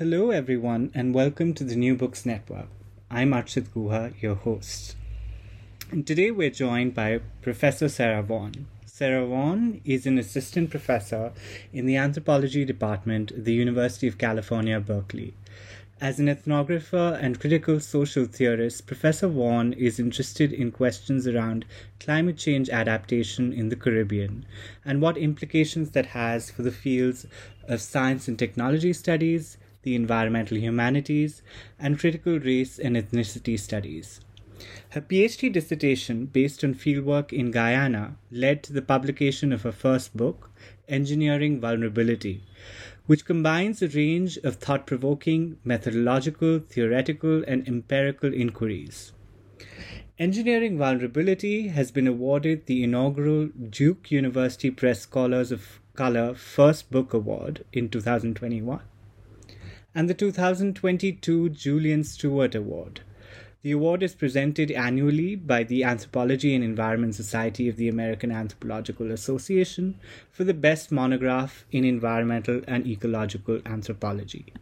Hello, everyone, and welcome to the New Books Network. I'm Archit Guha, your host. And today we're joined by Professor Sarah Vaughn. Sarah Vaughn is an assistant professor in the anthropology department at the University of California, Berkeley. As an ethnographer and critical social theorist, Professor Vaughn is interested in questions around climate change adaptation in the Caribbean and what implications that has for the fields of science and technology studies, the environmental humanities, and critical race and ethnicity studies. Her PhD dissertation, based on fieldwork in Guyana, led to the publication of her first book, Engineering Vulnerability, which combines a range of thought provoking, methodological, theoretical, and empirical inquiries. Engineering Vulnerability has been awarded the inaugural Duke University Press Scholars of Color First Book Award in 2021 and the 2022 Julian Steward Award. The award is presented annually by the Anthropology and Environment Society of the American Anthropological Association for the best monograph in environmental and ecological anthropology.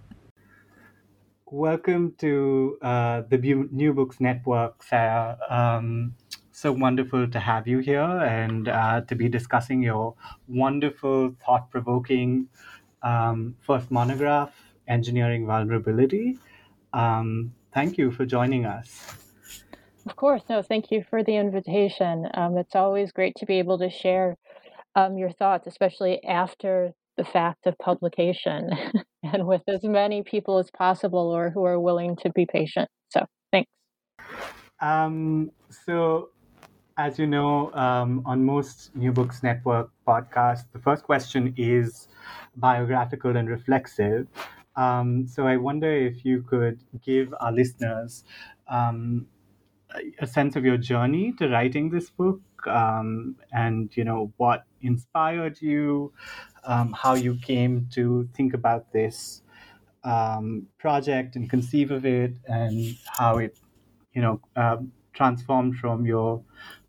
Welcome to uh, the New Books Network, Sarah. Um, so wonderful to have you here and uh, to be discussing your wonderful, thought provoking um, first monograph engineering vulnerability. Um, thank you for joining us. Of course. No, thank you for the invitation. Um, it's always great to be able to share um, your thoughts, especially after the fact of publication and with as many people as possible or who are willing to be patient. So, thanks. Um, so, as you know, um, on most New Books Network podcasts, the first question is biographical and reflexive. Um, so I wonder if you could give our listeners um, a sense of your journey to writing this book, um, and you know what inspired you, um, how you came to think about this um, project and conceive of it, and how it, you know, um, transformed from your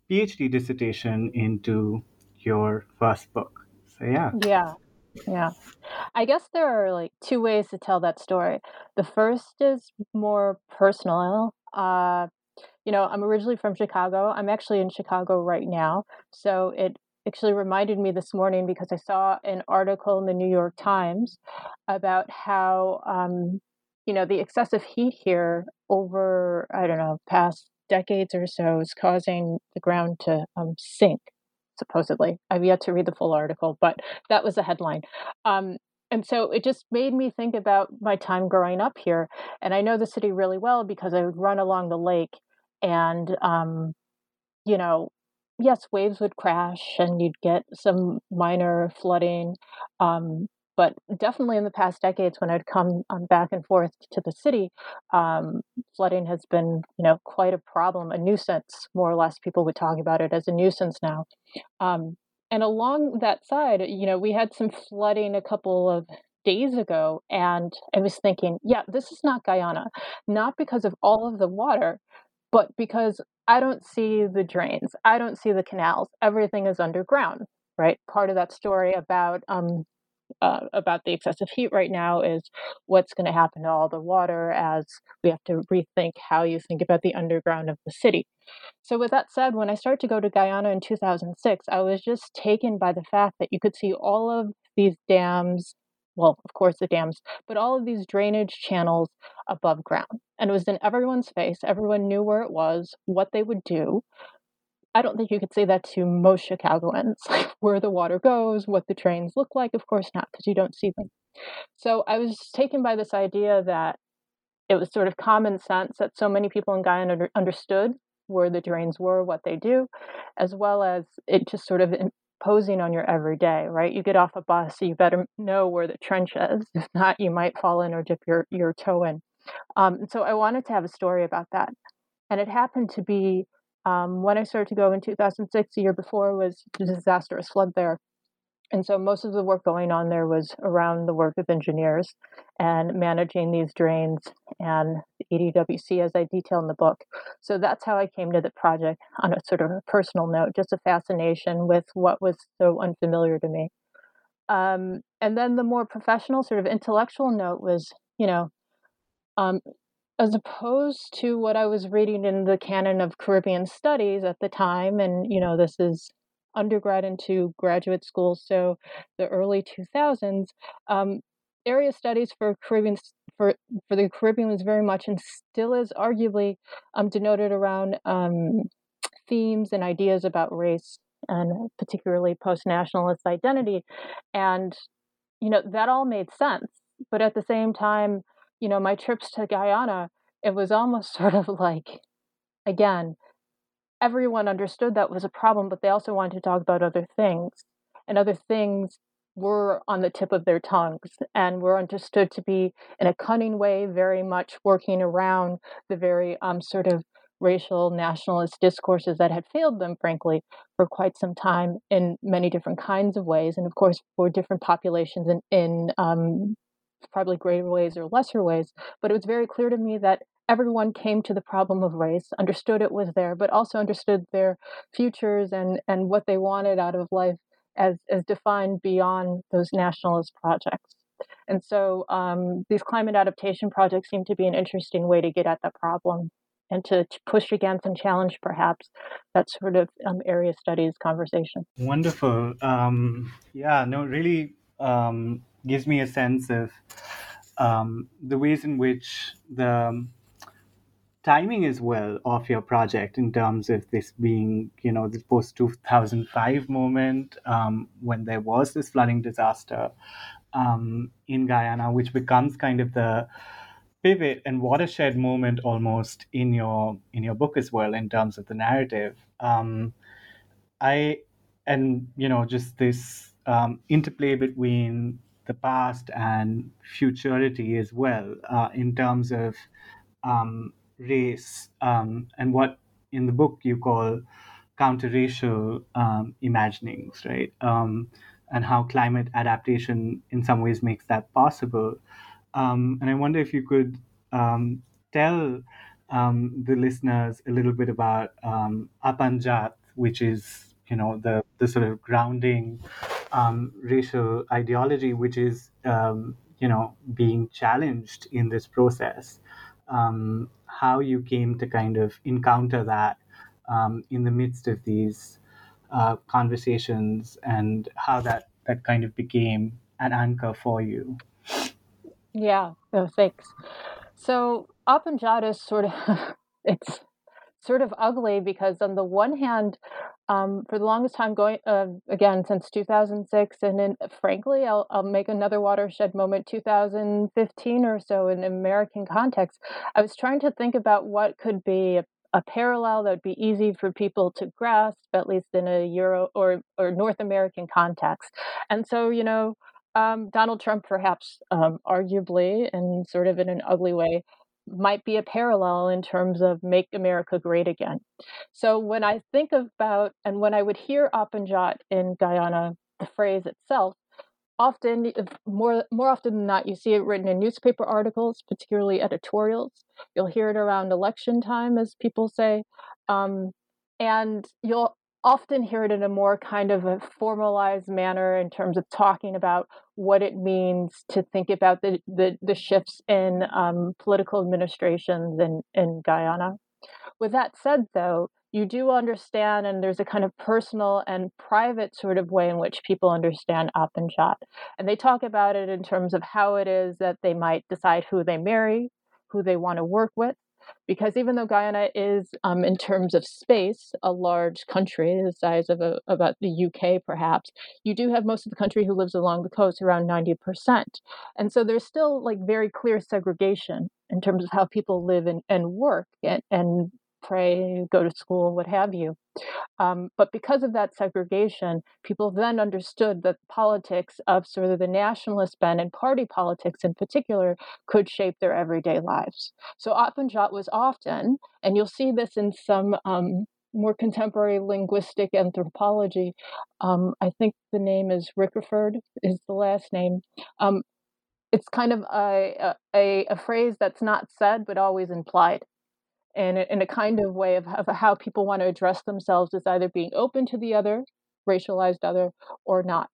PhD dissertation into your first book. So yeah. Yeah. Yeah. I guess there are like two ways to tell that story. The first is more personal. Uh, you know, I'm originally from Chicago. I'm actually in Chicago right now. So it actually reminded me this morning because I saw an article in the New York Times about how, um, you know, the excessive heat here over, I don't know, past decades or so is causing the ground to um, sink supposedly. I've yet to read the full article, but that was the headline. Um, and so it just made me think about my time growing up here. And I know the city really well because I would run along the lake and, um, you know, yes, waves would crash and you'd get some minor flooding. Um, but definitely in the past decades, when I'd come um, back and forth to the city, um, flooding has been, you know, quite a problem, a nuisance, more or less. People would talk about it as a nuisance now. And along that side, you know, we had some flooding a couple of days ago and I was thinking, yeah, this is not Guyana, not because of all of the water, but because I don't see the drains, I don't see the canals. Everything is underground, right? Part of that story about um, uh, about the excessive heat right now is what's going to happen to all the water as we have to rethink how you think about the underground of the city. So, with that said, when I started to go to Guyana in 2006, I was just taken by the fact that you could see all of these dams well, of course, the dams, but all of these drainage channels above ground. And it was in everyone's face. Everyone knew where it was, what they would do. I don't think you could say that to most Chicagoans, like where the water goes, what the trains look like. Of course not, because you don't see them. So I was taken by this idea that it was sort of common sense that so many people in Guyana under, understood where the drains were, what they do, as well as it just sort of imposing on your everyday, right? You get off a bus, so you better know where the trench is. If not, you might fall in or dip your, your toe in. Um, so I wanted to have a story about that. And it happened to be um, when I started to go in 2006, the year before was a disastrous flood there. And so most of the work going on there was around the work of engineers and managing these drains and the EDWC as I detail in the book. So that's how I came to the project on a sort of a personal note, just a fascination with what was so unfamiliar to me. Um, and then the more professional, sort of intellectual note was, you know, um, as opposed to what I was reading in the canon of Caribbean studies at the time, and you know, this is undergrad into graduate school, so the early 2000s. Um, area studies for Caribbean for for the Caribbean was very much and still is arguably um, denoted around um, themes and ideas about race and particularly post-nationalist identity, and you know that all made sense. But at the same time, you know, my trips to Guyana, it was almost sort of like, again, everyone understood that was a problem, but they also wanted to talk about other things. And other things were on the tip of their tongues and were understood to be, in a cunning way, very much working around the very um, sort of racial nationalist discourses that had failed them, frankly, for quite some time in many different kinds of ways. And of course, for different populations in, in um, probably greater ways or lesser ways. But it was very clear to me that everyone came to the problem of race, understood it was there, but also understood their futures and, and what they wanted out of life as, as defined beyond those nationalist projects. And so um, these climate adaptation projects seem to be an interesting way to get at that problem and to, to push against and challenge perhaps that sort of um, area studies conversation. Wonderful. Um, yeah, no, really um, gives me a sense of um, the ways in which the timing is well of your project in terms of this being, you know, the post 2005 moment um, when there was this flooding disaster um, in Guyana, which becomes kind of the pivot and watershed moment almost in your in your book as well in terms of the narrative. Um, I and you know just this um, interplay between the past and futurity as well uh, in terms of um, race um, and what in the book you call counterracial um, imaginings, right? Um, and how climate adaptation in some ways makes that possible. Um, and I wonder if you could um, tell the listeners a little bit about Apan Jaat, which is you know the the sort of grounding um, racial ideology which is um, you know being challenged in this process um, how you came to kind of encounter that um, in the midst of these uh, conversations and how that that kind of became an anchor for you. Yeah no, thanks. So Apan Jaat is sort of it's sort of ugly because on the one hand um, for the longest time going uh, again since 2006 and then frankly I'll, I'll make another watershed moment 2015 or so in american context. I was trying to think about what could be a, a parallel that would be easy for people to grasp at least in a euro or or north american context. And so you know um, donald trump perhaps um, arguably and sort of in an ugly way might be a parallel in terms of make America great again. So when I think about and when I would hear Apan Jaat in Guyana, the phrase itself, often, more more often than not, you see it written in newspaper articles, particularly editorials. You'll hear it around election time, as people say, um, and you'll often hear it in a more kind of a formalized manner in terms of talking about what it means to think about the the, the shifts in um, political administrations in in Guyana. With that said, though, you do understand, and there's a kind of personal and private sort of way in which people understand Apanjat. And they talk about it in terms of how it is that they might decide who they marry, who they want to work with. Because even though Guyana is, um, in terms of space, a large country, the size of a, about the UK perhaps, you do have most of the country who lives along the coast, around 90%. And so there's still like very clear segregation in terms of how people live and, and work and, and pray, go to school, what have you. Um, but because of that segregation, people then understood that politics of sort of the nationalist bent and party politics in particular could shape their everyday lives. So Apanjat was often, and you'll see this in some um, more contemporary linguistic anthropology. Um, I think the name is Rickerford is the last name. Um, it's kind of a, a, a phrase that's not said but always implied and in a kind of way of, of how people want to address themselves as either being open to the other, racialized other, or not.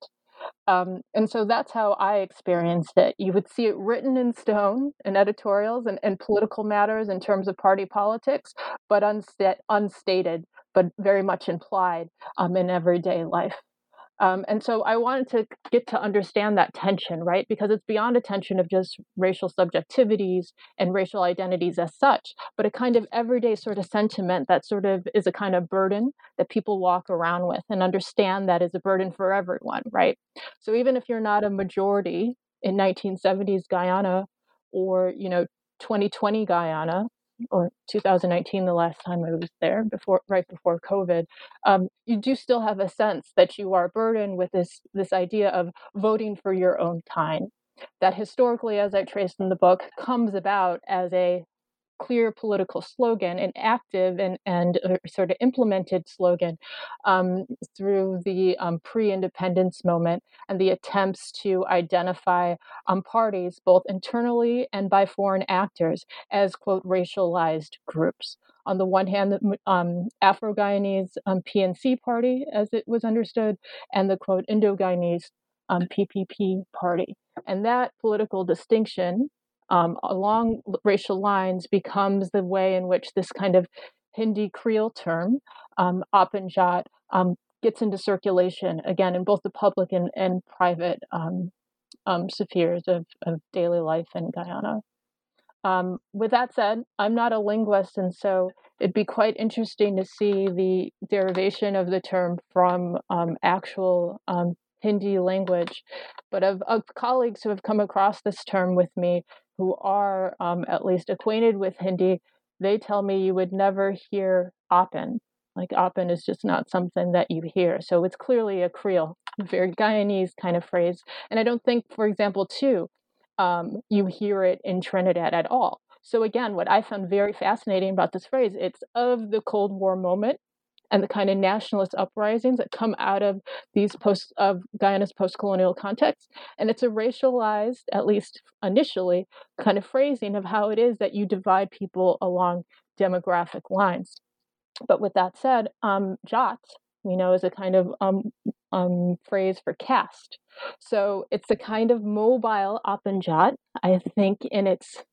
Um, and so that's how I experienced it. You would see it written in stone in editorials and, and political matters in terms of party politics, but unsta- unstated, but very much implied um, in everyday life. Um, and so I wanted to get to understand that tension, right? Because it's beyond a tension of just racial subjectivities and racial identities as such, but a kind of everyday sort of sentiment that sort of is a kind of burden that people walk around with and understand that is a burden for everyone, right? So even if you're not a majority in 1970s Guyana or, you know, 2020 Guyana, or 2019, the last time I was there, before right before COVID, um, you do still have a sense that you are burdened with this this idea of voting for your own kind. That historically, as I traced in the book, comes about as a clear political slogan, an active and, and uh, sort of implemented slogan um, through the um, pre independence moment and the attempts to identify um, parties, both internally and by foreign actors, as, quote, racialized groups. On the one hand, the um, Afro Guyanese PNC um, party, as it was understood, and the, quote, Indo Guyanese PPP um, party. And that political distinction um, along racial lines becomes the way in which this kind of Hindi Creole term, um, Apanjat, um, gets into circulation again in both the public and, and private um, um, spheres of, of daily life in Guyana. Um, with that said, I'm not a linguist, and so it'd be quite interesting to see the derivation of the term from um, actual Hindi language. But of, of colleagues who have come across this term with me, who are um, at least acquainted with Hindi, they tell me you would never hear Appen. Like Appen is just not something that you hear. So it's clearly a Creole, very Guyanese kind of phrase. And I don't think, for example, too, um, you hear it in Trinidad at all. So again, what I found very fascinating about this phrase, it's of the Cold War moment and the kind of nationalist uprisings that come out of these post of Guyana's post-colonial context. And it's a racialized, at least initially, kind of phrasing of how it is that you divide people along demographic lines. But with that said, um, Jat, we know, is a kind of um, um, phrase for caste. So it's a kind of mobile Apanjat, I think, in its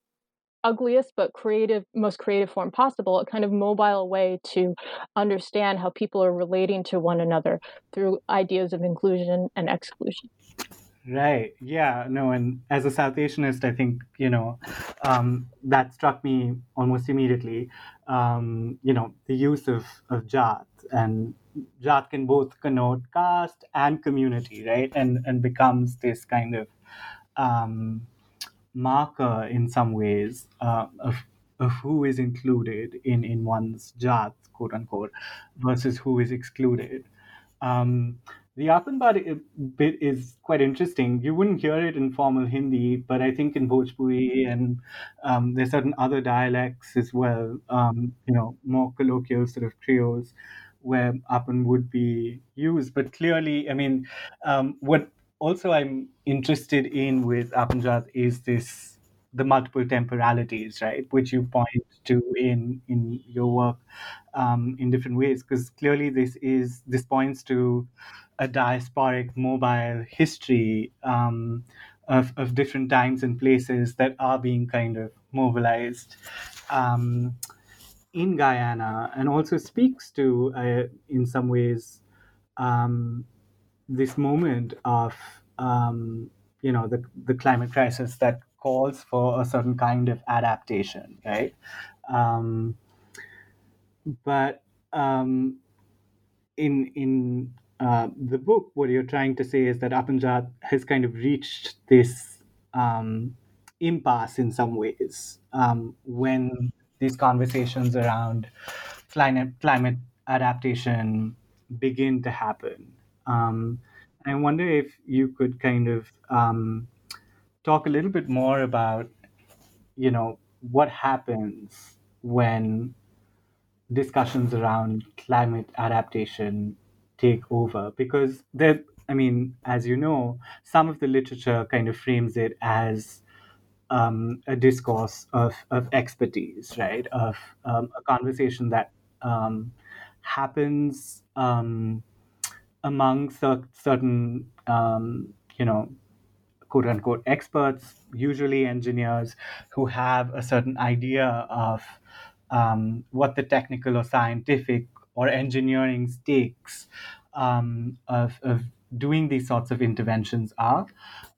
ugliest but creative most creative form possible a kind of mobile way to understand how people are relating to one another through ideas of inclusion and exclusion. Right. Yeah no and as a south asianist i think you know um, that struck me almost immediately. Um, you know the use of of jat and jat can both connote caste and community right? And and becomes this kind of um, marker in some ways uh, of, of who is included in, in one's jat, quote unquote, versus who is excluded. Um, the Apanjat bit is quite interesting. You wouldn't hear it in formal Hindi, but I think in Bhojpuri and um, there's certain other dialects as well, um, you know, more colloquial sort of trios where Apan would be used. But clearly, I mean, um, what also I'm interested in with Apanjat is this the multiple temporalities, right, which you point to in in your work um, in different ways, because clearly this is this points to a diasporic mobile history um, of of different times and places that are being kind of mobilized. Um, in Guyana, and also speaks to, uh, in some ways, um, this moment of um, you know the the climate crisis that calls for a certain kind of adaptation, right? Um, but um, in in uh, the book, what you're trying to say is that Apanjat has kind of reached this um, impasse in some ways um, when these conversations around climate climate adaptation begin to happen. Um, I wonder if you could kind of um, talk a little bit more about, you know, what happens when discussions around climate adaptation take over, because there, I mean, as you know, some of the literature kind of frames it as um, a discourse of, of expertise, right? Of um, a conversation that um, happens um, among cer- certain, um, you know, quote unquote experts, usually engineers who have a certain idea of um, what the technical or scientific or engineering stakes um, of, of doing these sorts of interventions are.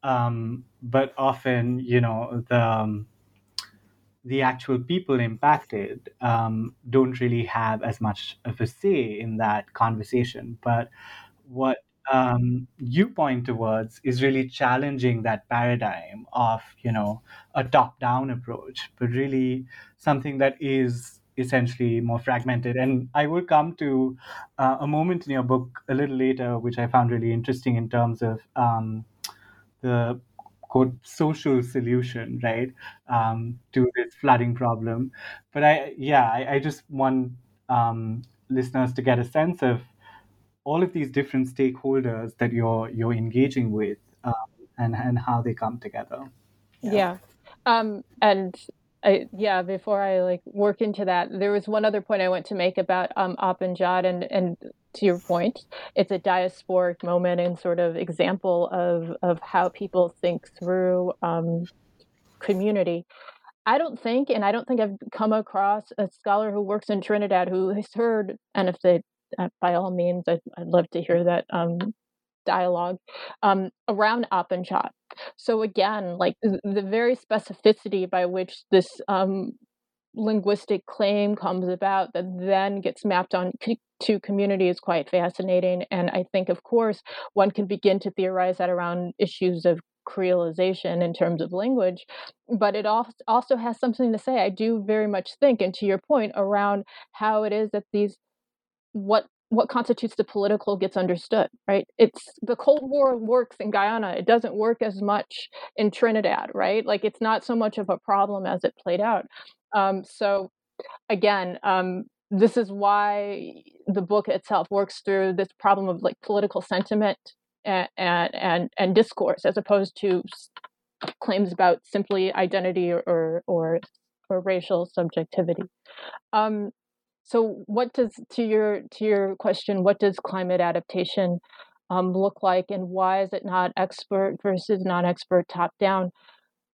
Um, but often, you know, the um, the actual people impacted um, don't really have as much of a say in that conversation. But what um, you point towards is really challenging that paradigm of you know a top-down approach, but really something that is essentially more fragmented. And I will come to uh, a moment in your book a little later, which I found really interesting in terms of um, the quote social solution, right, um, to this flooding problem. But I, yeah, I, I just want um, listeners to get a sense of all of these different stakeholders that you're you're engaging with um, and and how they come together. Yeah, yeah. Um, and I, yeah, before I like work into that, there was one other point I want to make about um, Apanjat, and and to your point, it's a diasporic moment and sort of example of of how people think through um, community. I don't think, and I don't think I've come across a scholar who works in Trinidad who has heard, and if they by all means, I'd, I'd, love to hear that um, dialogue um, around Apanjat. So again, like the very specificity by which this um, linguistic claim comes about that then gets mapped on to community is quite fascinating. And I think, of course, one can begin to theorize that around issues of creolization in terms of language, but it also has something to say. I do very much think, and to your point, around how it is that these what what constitutes the political gets understood right? It's the cold war works in guyana it doesn't work as much in trinidad right? Like it's not so much of a problem as it played out. Um, so again um, this is why the book itself works through this problem of like political sentiment and and and, discourse as opposed to claims about simply identity or or, or, racial subjectivity. Um, so, what does to your to your question? What does climate adaptation um, look like, and why is it not expert versus non-expert, top down?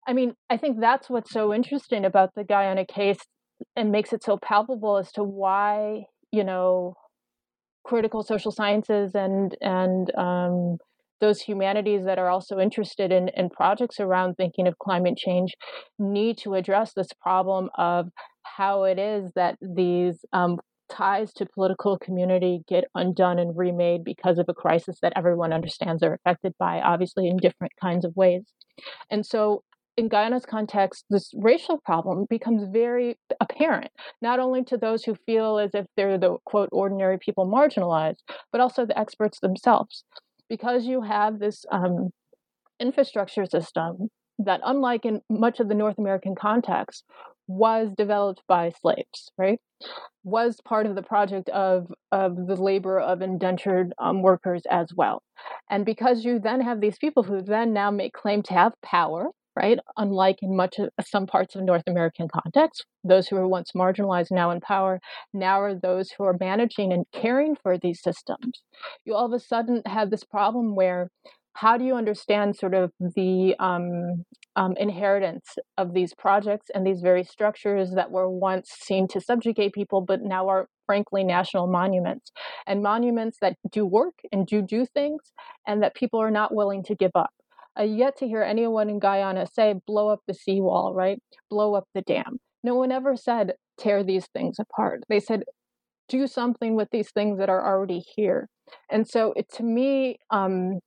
I mean, I think that's what's so interesting about the Guyana case, and makes it so palpable as to why you know critical social sciences and and um, those humanities that are also interested in, in projects around thinking of climate change need to address this problem of how it is that these um, ties to political community get undone and remade because of a crisis that everyone understands are affected by, obviously in different kinds of ways. And so in Guyana's context, this racial problem becomes very apparent, not only to those who feel as if they're the quote ordinary people marginalized, but also the experts themselves because you have this um, infrastructure system that, unlike in much of the North American context, was developed by slaves, right? Was part of the project of, of the labor of indentured um, workers as well. And because you then have these people who then now make claim to have power, right? Unlike in much of some parts of North American context, those who were once marginalized now in power now are those who are managing and caring for these systems. You all of a sudden have this problem where how do you understand sort of the um, um, inheritance of these projects and these very structures that were once seen to subjugate people, but now are frankly national monuments and monuments that do work and do do things and that people are not willing to give up. I yet to hear anyone in Guyana say, blow up the seawall, right? Blow up the dam. No one ever said, tear these things apart. They said, do something with these things that are already here. And so, it, to me, um,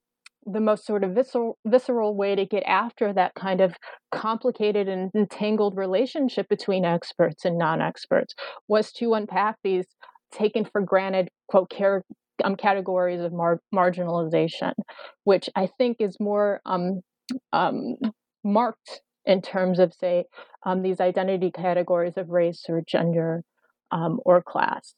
the most sort of visceral, visceral way to get after that kind of complicated and entangled relationship between experts and non-experts was to unpack these taken for granted quote care, um, categories of mar- marginalization, which I think is more um, um, marked in terms of, say, um, these identity categories of race or gender or class.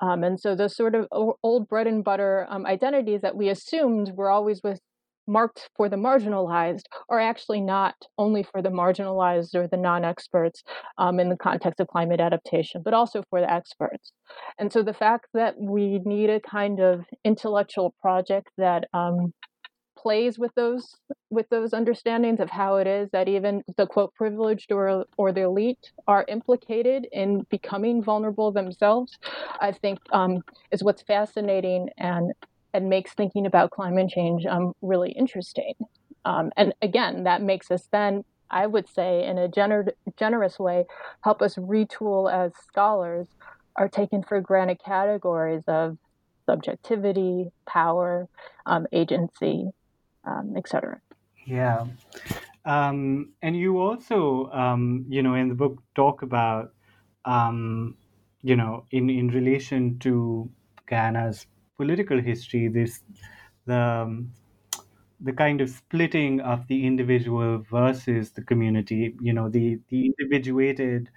And so those sort of old bread and butter identities that we assumed were always with marked for the marginalized are actually not only for the marginalized or the non-experts um, in the context of climate adaptation, but also for the experts. And so the fact that we need a kind of intellectual project that um, plays with those with those understandings of how it is that even the quote privileged or or the elite are implicated in becoming vulnerable themselves, I think um, is what's fascinating and and makes thinking about climate change um, really interesting. Um, and again, that makes us then, I would say, in a gener- generous way, help us retool as scholars are taken for granted categories of subjectivity, power, um, agency, um, etc. Yeah. Um, and you also, um, you know, in the book talk about, you know, in, in relation to Guyana's political history, this the um, the kind of splitting of the individual versus the community. You know, the the individuated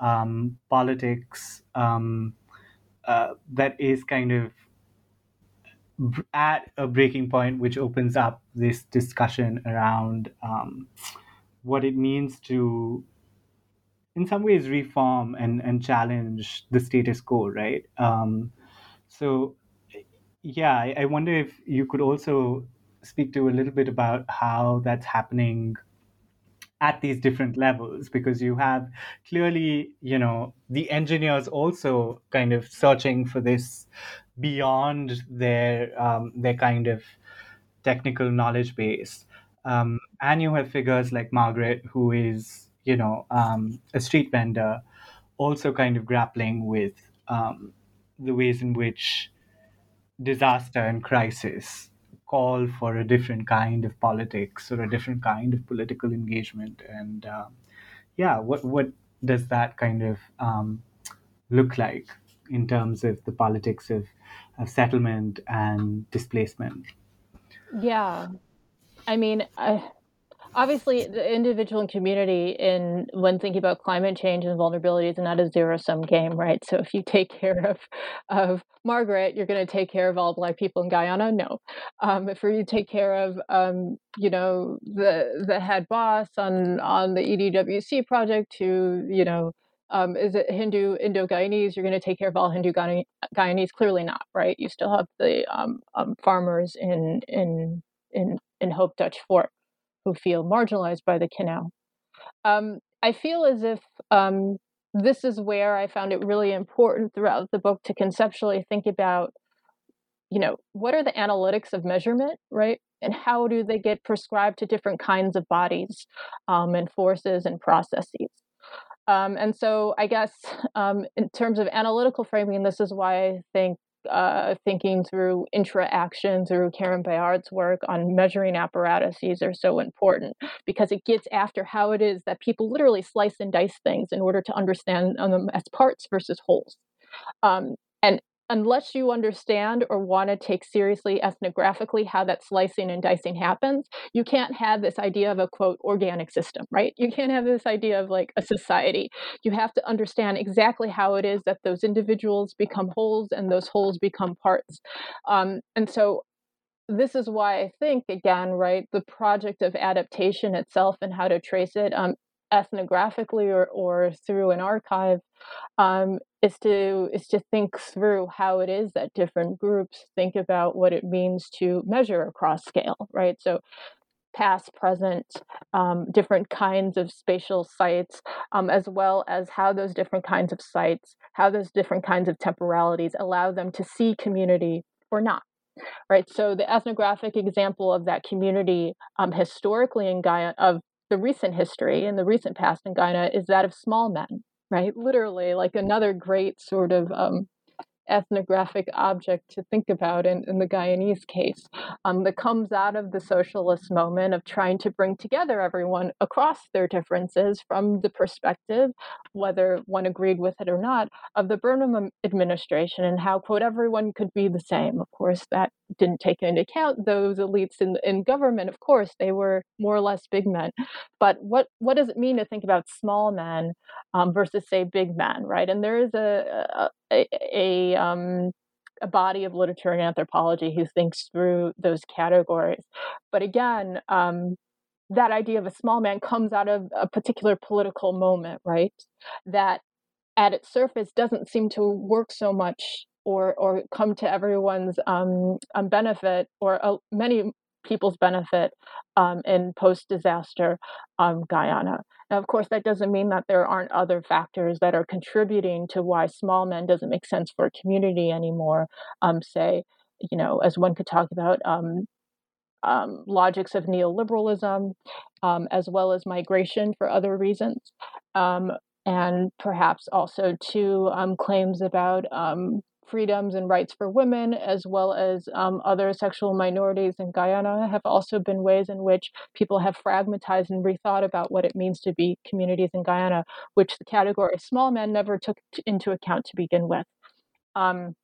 um, politics um, uh, that is kind of at a breaking point, which opens up this discussion around um, what it means to, in some ways, reform and, and challenge the status quo, right? Um, so yeah, I, I wonder if you could also speak to a little bit about how that's happening at these different levels because you have clearly you know the engineers also kind of searching for this beyond their um, their kind of technical knowledge base. Um, and you have figures like margaret who is you know um, a street vendor also kind of grappling with um, the ways in which disaster and crisis call for a different kind of politics or a different kind of political engagement. And uh, yeah what what does that kind of um, look like in terms of the politics of, of settlement and displacement? Yeah. I mean obviously the individual and community in when thinking about climate change and vulnerability is not a zero sum game right so if you take care of of margaret you're going to take care of all black people in guyana no um, if you take care of um, you know the the head boss on on the edwc project who you know um, is it Hindu Indo Guyanese? You're going to take care of all Hindu Guyanese? Clearly not, right? You still have the um, um, farmers in in in in Hope Dutch Fort who feel marginalized by the canal. Um, I feel as if um, this is where I found it really important throughout the book to conceptually think about, you know, what are the analytics of measurement, right? And how do they get prescribed to different kinds of bodies um, and forces and processes? Um, and so, I guess um, in terms of analytical framing, this is why I think uh, thinking through intra-action through Karen Barad's work on measuring apparatuses are so important because it gets after how it is that people literally slice and dice things in order to understand them as parts versus wholes. Um, and unless you understand or want to take seriously ethnographically how that slicing and dicing happens, you can't have this idea of a quote organic system, right? You can't have this idea of like a society. You have to understand exactly how it is that those individuals become wholes and those wholes become parts. Um, and so this is why I think, again, right, the project of adaptation itself and how to trace it um, ethnographically or, or through an archive um, is to is to think through how it is that different groups think about what it means to measure across scale, right? So past, present, um, different kinds of spatial sites, um, as well as how those different kinds of sites, how those different kinds of temporalities allow them to see community or not. Right. So the ethnographic example of that community um, historically in Guyana of the recent history and the recent past in Guyana is that of small men, right? Literally, like another great sort of um, ethnographic object to think about in, in the Guyanese case um, that comes out of the socialist moment of trying to bring together everyone across their differences from the perspective, whether one agreed with it or not, of the Burnham administration and how, quote, everyone could be the same. Of course, that didn't take into account those elites in, in government. Of course, they were more or less big men. But what, what does it mean to think about small men um, versus, say, big men, right? And there is a, a, a um, a body of literature and anthropology who thinks through those categories. But again, um, that idea of a small man comes out of a particular political moment, right? That at its surface doesn't seem to work so much or or come to everyone's um, um benefit or uh, many people's benefit um, in post disaster um, Guyana. Now, of course, that doesn't mean that there aren't other factors that are contributing to why small men doesn't make sense for a community anymore. Um, say, you know, as one could talk about um, um, logics of neoliberalism, um, as well as migration for other reasons. Um, and perhaps also to um, claims about um, freedoms and rights for women, as well as um, other sexual minorities in Guyana, have also been ways in which people have fragmentized and rethought about what it means to be communities in Guyana, which the category small men never took into account to begin with. Um,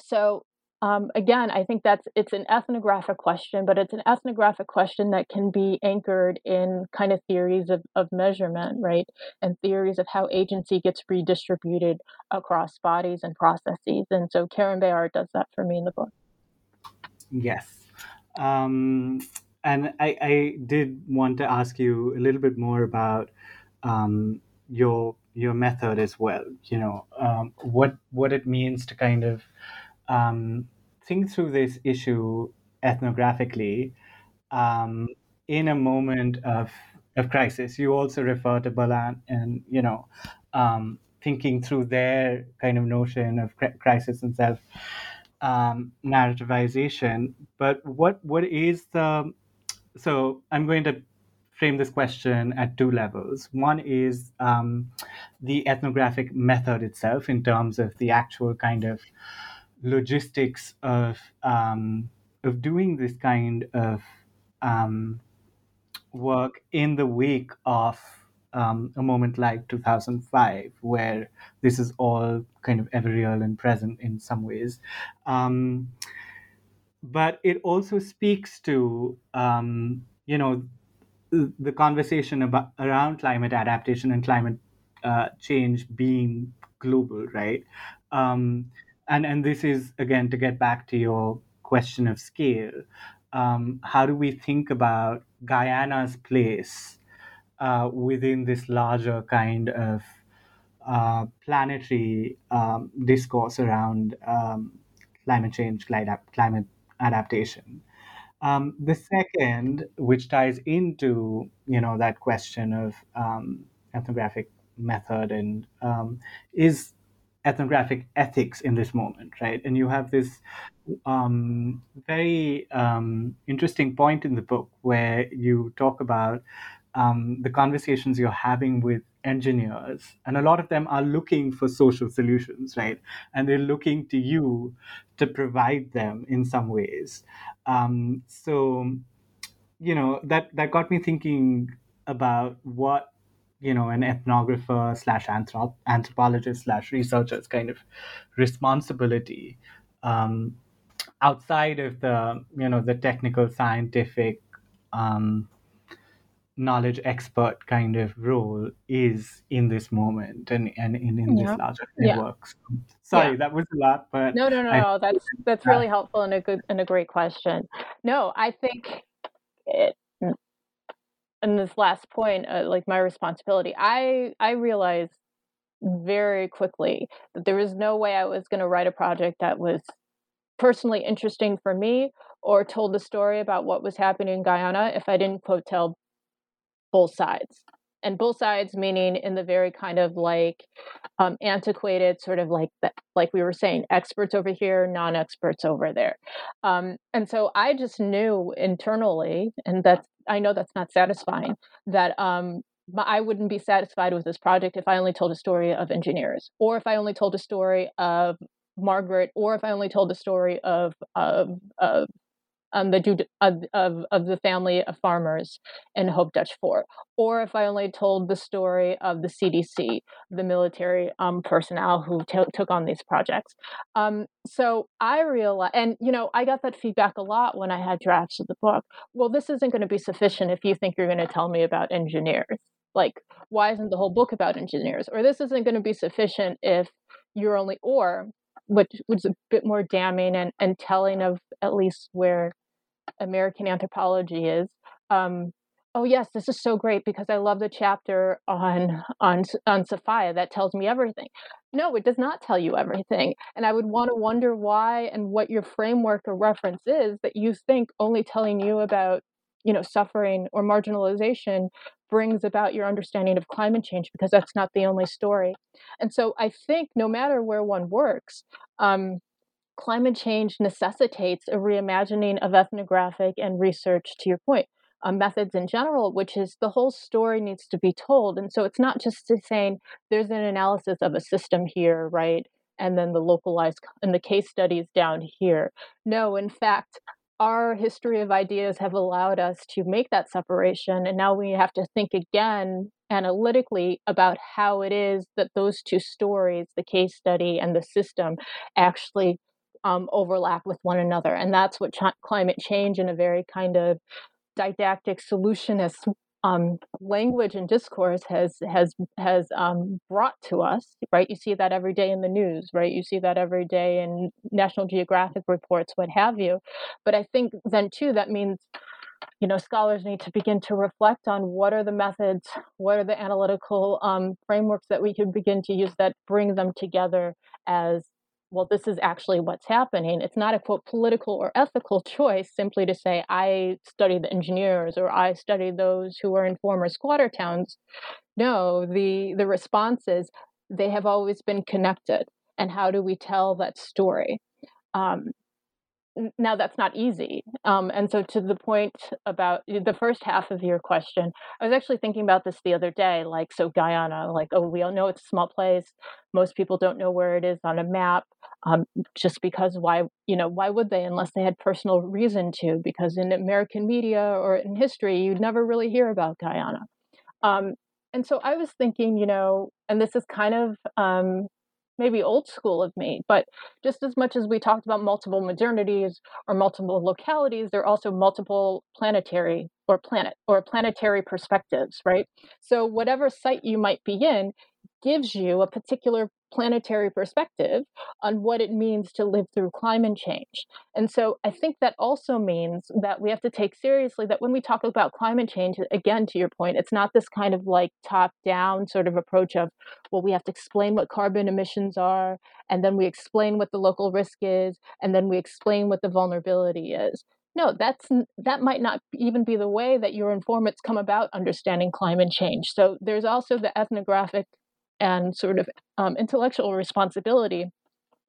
so um, again, I think that's it's an ethnographic question, but it's an ethnographic question that can be anchored in kind of theories of, of measurement, right? And theories of how agency gets redistributed across bodies and processes. And so Karen Barad does that for me in the book. Yes. Um, and I, I, did want to ask you a little bit more about um, your your method as well. You know, um, what what it means to kind of um, think through this issue ethnographically um, in a moment of of crisis. You also refer to Balan and you know um, thinking through their kind of notion of crisis and self um, narrativization. But what what is the so I'm going to frame this question at two levels. One is um, the ethnographic method itself in terms of the actual kind of logistics of um, of doing this kind of um, work in the wake of um, a moment like 2005, where this is all kind of ever real and present in some ways. Um, but it also speaks to, um, you know, the conversation about around climate adaptation and climate uh, change being global, right? Um, and and this is again to get back to your question of scale. Um, how do we think about Guyana's place uh, within this larger kind of uh, planetary um, discourse around um, climate change, climate adaptation? Um, the second, which ties into you know that question of um, ethnographic method and um, is ethnographic ethics in this moment, right? And you have this um, very um, interesting point in the book where you talk about um, the conversations you're having with engineers, and a lot of them are looking for social solutions, right? And they're looking to you to provide them in some ways. Um, so, you know, that that got me thinking about what you know, an ethnographer slash anthrop- anthropologist slash researcher's kind of responsibility um, outside of the, you know, the technical scientific um, knowledge expert kind of role is in this moment and, and in, in yeah. this larger network. Yeah. sorry, yeah. that was a lot, but no, no, no, I, no. That's that's really helpful and a good and a great question. No, I think it, and this last point, uh, like my responsibility, I I realized very quickly that there was no way I was going to write a project that was personally interesting for me or told the story about what was happening in Guyana if I didn't quote tell both sides and both sides meaning in the very kind of like um, antiquated sort of like that like we were saying experts over here non-experts over there. Um, and so i just knew internally and that's i know that's not satisfying that um, I wouldn't be satisfied with this project if I only told a story of engineers, or if I only told a story of Margaret, or if I only told a story of of, of um, the of, of, of the family of farmers in Hope Dutch Fort, or if I only told the story of the CDC, the military um, personnel who t- took on these projects. Um, so I realized, and you know, I got that feedback a lot when I had drafts of the book. Well, this isn't going to be sufficient if you think you're going to tell me about engineers. Like, why isn't the whole book about engineers? Or this isn't going to be sufficient if you're only, or which, was a bit more damning and, and telling of at least where American anthropology is. Um, oh yes, this is so great because I love the chapter on on on Sophia that tells me everything. No, it does not tell you everything, and I would want to wonder why and what your framework or reference is that you think only telling you about you know suffering or marginalization brings about your understanding of climate change because that's not the only story. And so I think no matter where one works. Um, climate change necessitates a reimagining of ethnographic and research, to your point, uh, methods in general, which is the whole story needs to be told. And so it's not just saying there's an analysis of a system here, right? And then the localized and the case studies down here. No, in fact, our history of ideas have allowed us to make that separation. And now we have to think again analytically about how it is that those two stories, the case study and the system, actually um, overlap with one another. And that's what ch- climate change in a very kind of didactic solutionist um, language and discourse has has has um, brought to us. Right, you see that every day in the news. Right, you see that every day in National Geographic reports, what have you. But I think then too that means you know scholars need to begin to reflect on what are the methods what are the analytical um, frameworks that we can begin to use that bring them together as well, this is actually what's happening. It's not a quote political or ethical choice simply to say, I study the engineers or I study those who are in former squatter towns. No, the, the response is they have always been connected. And how do we tell that story? Um, now that's not easy. Um, and so to the point about the first half of your question i was actually thinking about this the other day like so guyana like oh we all know it's a small place. Most people don't know where it is on a map um, just because why you know why would they unless they had personal reason to? Because in american media or in history you'd never really hear about guyana. Um, and so i was thinking you know and this is kind of um, maybe old school of me, but just as much as we talked about multiple modernities or multiple localities, there are also multiple planetary or planet or planetary perspectives, right? So whatever site you might be in gives you a particular planetary perspective on what it means to live through climate change. And so I think that also means that we have to take seriously that when we talk about climate change, again, to your point, it's not this kind of like top down sort of approach of, well, we have to explain what carbon emissions are, and then we explain what the local risk is, and then we explain what the vulnerability is. No, that's that might not even be the way that your informants come about understanding climate change. So there's also the ethnographic and sort of um, intellectual responsibility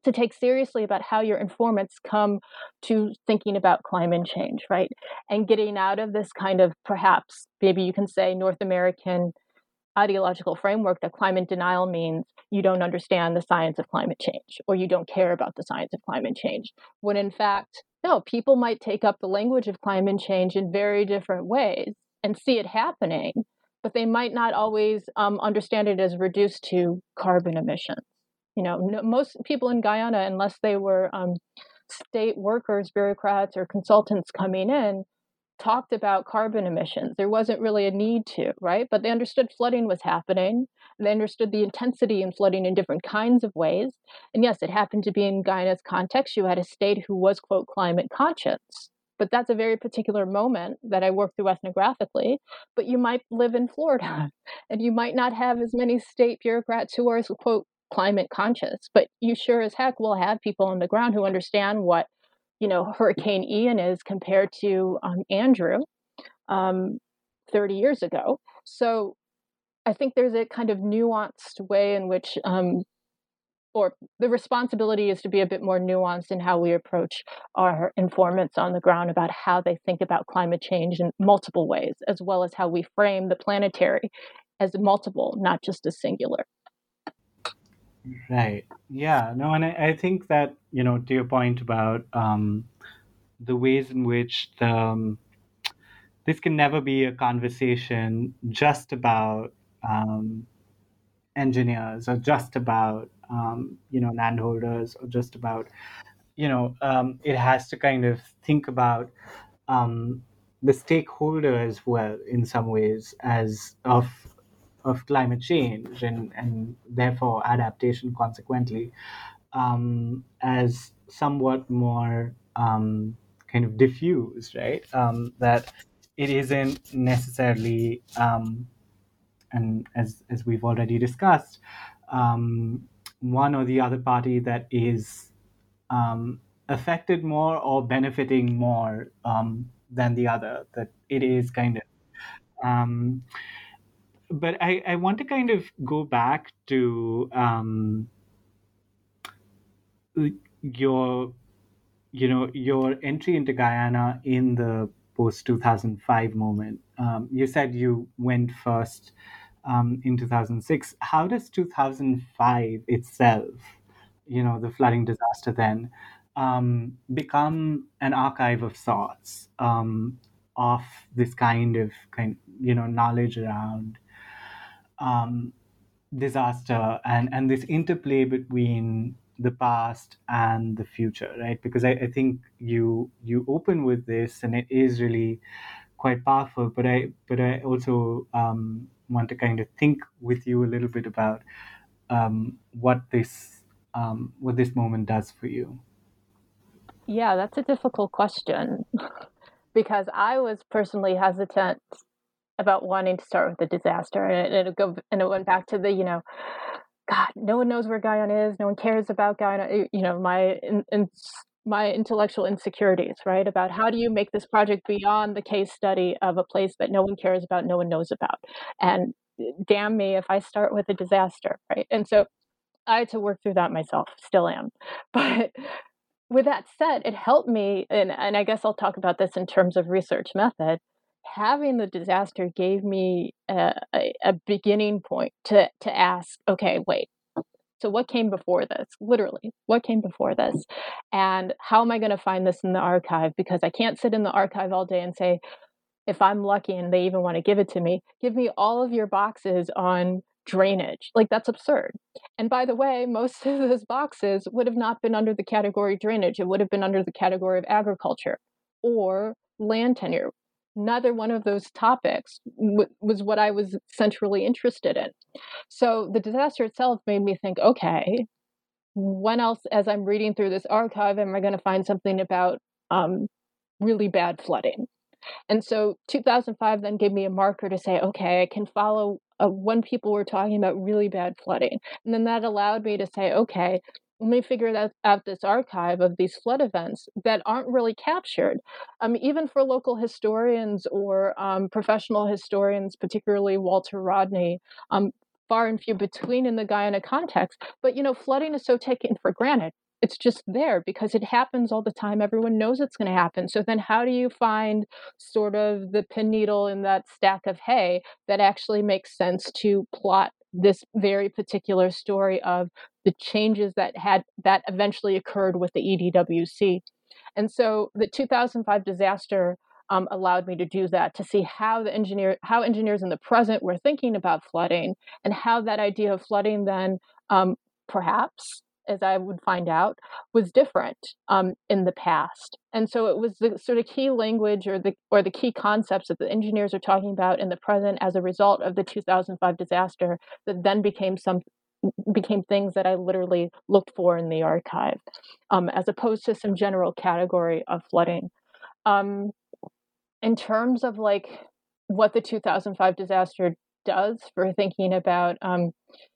to take seriously about how your informants come to thinking about climate change, right? And getting out of this kind of perhaps, maybe you can say, North American ideological framework that climate denial means you don't understand the science of climate change or you don't care about the science of climate change. When in fact, no, people might take up the language of climate change in very different ways and see it happening but they might not always um, understand it as reduced to carbon emissions. You know, no, most people in Guyana, unless they were um, state workers, bureaucrats, or consultants coming in, talked about carbon emissions. There wasn't really a need to, right? But they understood flooding was happening. They understood the intensity in flooding in different kinds of ways. And yes, it happened to be in Guyana's context. You had a state who was, quote, climate conscious. But that's a very particular moment that I work through ethnographically. But you might live in Florida and you might not have as many state bureaucrats who are, quote, climate conscious. But you sure as heck will have people on the ground who understand what you know Hurricane Ian is compared to um, Andrew um, 30 years ago. So I think there's a kind of nuanced way in which, um, or the responsibility is to be a bit more nuanced in how we approach our informants on the ground about how they think about climate change in multiple ways, as well as how we frame the planetary as multiple, not just a singular. Right. Yeah. No, and I, I think that, you know, to your point about um, the ways in which the, um, this can never be a conversation just about um, engineers or just about, um, you know, landholders or just about, you know, um, it has to kind of think about um, the stakeholder as well in some ways as of of climate change and, and therefore adaptation consequently um, as somewhat more um, kind of diffuse, right? Um, that it isn't necessarily, and as, as we've already discussed, um, one or the other party that is um, affected more or benefiting more than the other, that it is kind of but I, I want to kind of go back to um, your you know your entry into Guyana in the post 2005 moment. Um, you said you went first um, in 2006. How does 2005 itself, you know, the flooding disaster then, um, become an archive of sorts um, of this kind of kind, you know, knowledge around um, disaster and and this interplay between the past and the future right because I, I think you you open with this and it is really quite powerful but i but i also um, want to kind of think with you a little bit about um, what this um, what this moment does for you yeah that's a difficult question because i was personally hesitant about wanting to start with a disaster, and it, it go and it went back to the you know, God, no one knows where Guyana is, no one cares about Guyana. You know, my in, in, my intellectual insecurities, right? About how do you make this project beyond the case study of a place that no one cares about, no one knows about, and eh, damn me if I start with a disaster, right? And so I had to work through that myself, still am, but with that said, it helped me, and, and I guess I'll talk about this in terms of research method having the disaster gave me a, a, a beginning point to to ask, okay, wait, so what came before this? Literally what came before this? And how am i going to find this in the archive? Because i can't sit in the archive all day and say if i'm lucky and they even want to give it to me give me all of your boxes on drainage. Like that's absurd. And by the way most of those boxes would have not been under the category drainage. It would have been under the category of agriculture or land tenure neither one of those topics w- was what I was centrally interested in. So the disaster itself made me think, okay, when else, as I'm reading through this archive, am I going to find something about um, really bad flooding? And so 2005 then gave me a marker to say, okay, I can follow uh, when people were talking about really bad flooding. And then that allowed me to say, okay, me figure that out this archive of these flood events that aren't really captured. Um, even for local historians or um, professional historians particularly walter rodney um, far and few between in the guyana context but you know flooding is so taken for granted. It's just there because it happens all the time. Everyone knows it's going to happen. So then how do you find sort of the pin needle in that stack of hay that actually makes sense to plot this very particular story of the changes that had that eventually occurred with the EDWC. And so the 2005 disaster um, allowed me to do that to see how the engineer how engineers in the present were thinking about flooding and how that idea of flooding then um, perhaps as I would find out, was different um, in the past. And so it was the sort of key language or the or the key concepts that the engineers are talking about in the present as a result of the 2005 disaster that then became some became things that I literally looked for in the archive, um, as opposed to some general category of flooding. Um, in terms of like what the 2005 disaster does for thinking about um,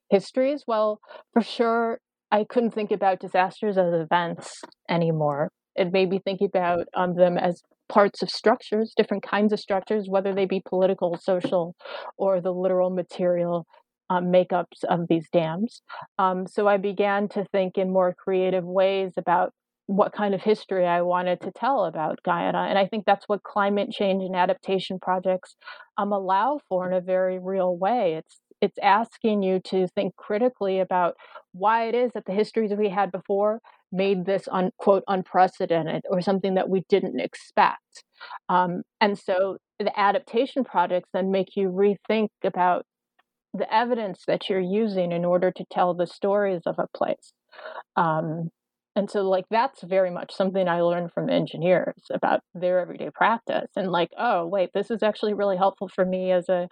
histories, well, for sure, I couldn't think about disasters as events anymore. It made me think about um, them as parts of structures, different kinds of structures, whether they be political, social, or the literal material um, makeups of these dams. Um, so I began to think in more creative ways about what kind of history I wanted to tell about Guyana. And I think that's what climate change and adaptation projects um, allow for in a very real way. It's it's asking you to think critically about why it is that the histories we had before made this unquote unprecedented or something that we didn't expect. Um, and so the adaptation projects then make you rethink about the evidence that you're using in order to tell the stories of a place. Um, and so like that's very much something i learned from engineers about their everyday practice and like oh wait this is actually really helpful for me as a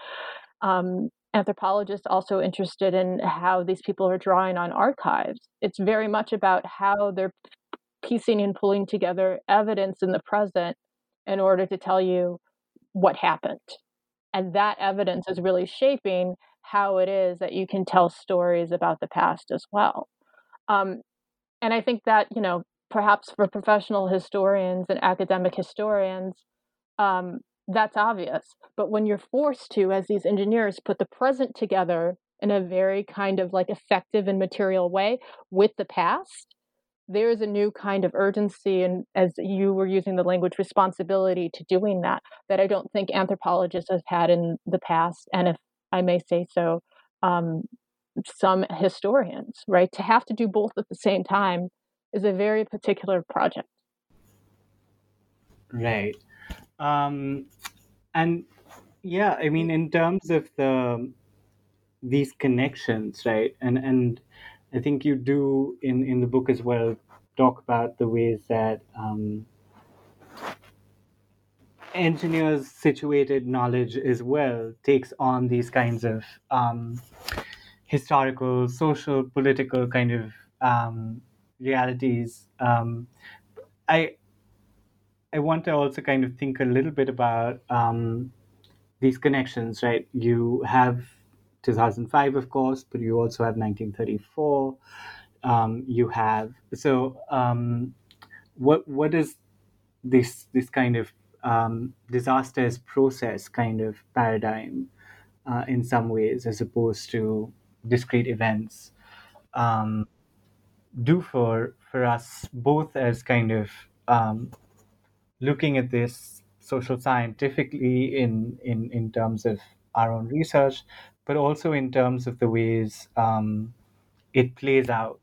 um, anthropologist also interested in how these people are drawing on archives. It's very much about how they're piecing and pulling together evidence in the present in order to tell you what happened. And that evidence is really shaping how it is that you can tell stories about the past as well. Um, and I think that, you know, perhaps for professional historians and academic historians, um, that's obvious. But when you're forced to, as these engineers, put the present together in a very kind of like effective and material way with the past, there's a new kind of urgency and as you were using the language responsibility to doing that that i don't think anthropologists have had in the past and if i may say so um, some historians right to have to do both at the same time is a very particular project right um, and yeah, I mean, in terms of the these connections, right? And and I think you do in in the book as well talk about the ways that um, engineers situated knowledge as well takes on these kinds of um, historical, social, political kind of um, realities. Um, I I want to also kind of think a little bit about um, these connections, right? You have 2005, of course, but you also have 1934. Um, you have so um, what what is this this kind of um, disasters process kind of paradigm uh, in some ways, as opposed to discrete events, um, do for for us both as kind of um, looking at this social scientifically in, in, in terms of our own research, but also in terms of the ways um, it plays out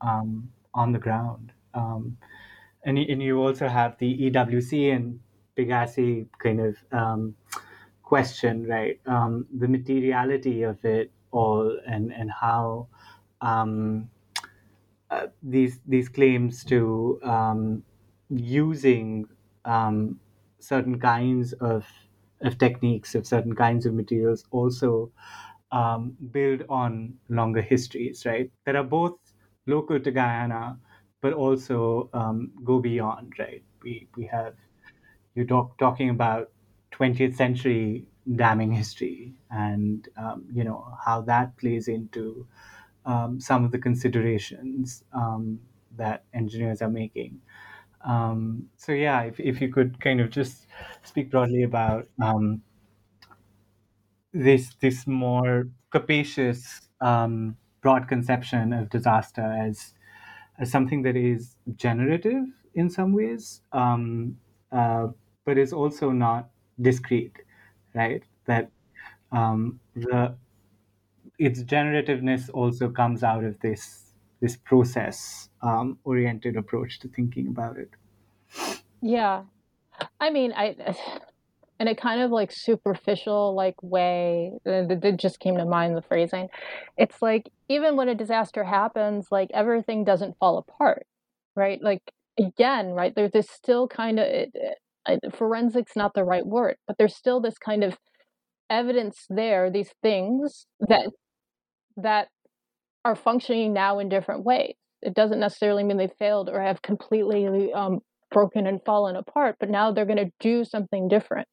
um, on the ground. Um, and, and you also have the EWC and Pegasse kind of um, question, right? Um, the materiality of it all and, and how um, uh, these, these claims to using um, certain kinds of, of techniques, of certain kinds of materials also um, build on longer histories, right? That are both local to Guyana, but also um, go beyond, right? We, we have, you talk, talking about 20th century damming history and, um, you know, how that plays into um, some of the considerations um, that engineers are making. Um, so yeah, if, if you could kind of just speak broadly about um, this this more capacious um, broad conception of disaster as as something that is generative in some ways, um, uh, but is also not discrete, right? That um, the its generativeness also comes out of this this process um, oriented approach to thinking about it. Yeah. I mean, I in a kind of like superficial like way that just came to mind the phrasing it's like even when a disaster happens like everything doesn't fall apart right like again right there, there's still kind of it, it, forensics not the right word but there's still this kind of evidence there these things that that are functioning now in different ways it doesn't necessarily mean they failed or have completely um, broken and fallen apart, but now they're going to do something different.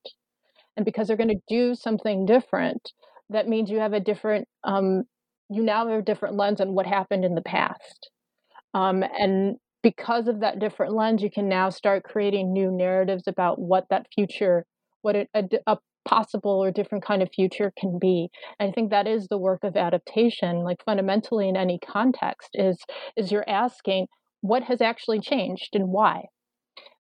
And because they're going to do something different, that means you have a different, um, you now have a different lens on what happened in the past. Um, and because of that different lens, you can now start creating new narratives about what that future, what a, a, a possible or different kind of future can be. And I think that is the work of adaptation. Like fundamentally, in any context, is is you're asking what has actually changed and why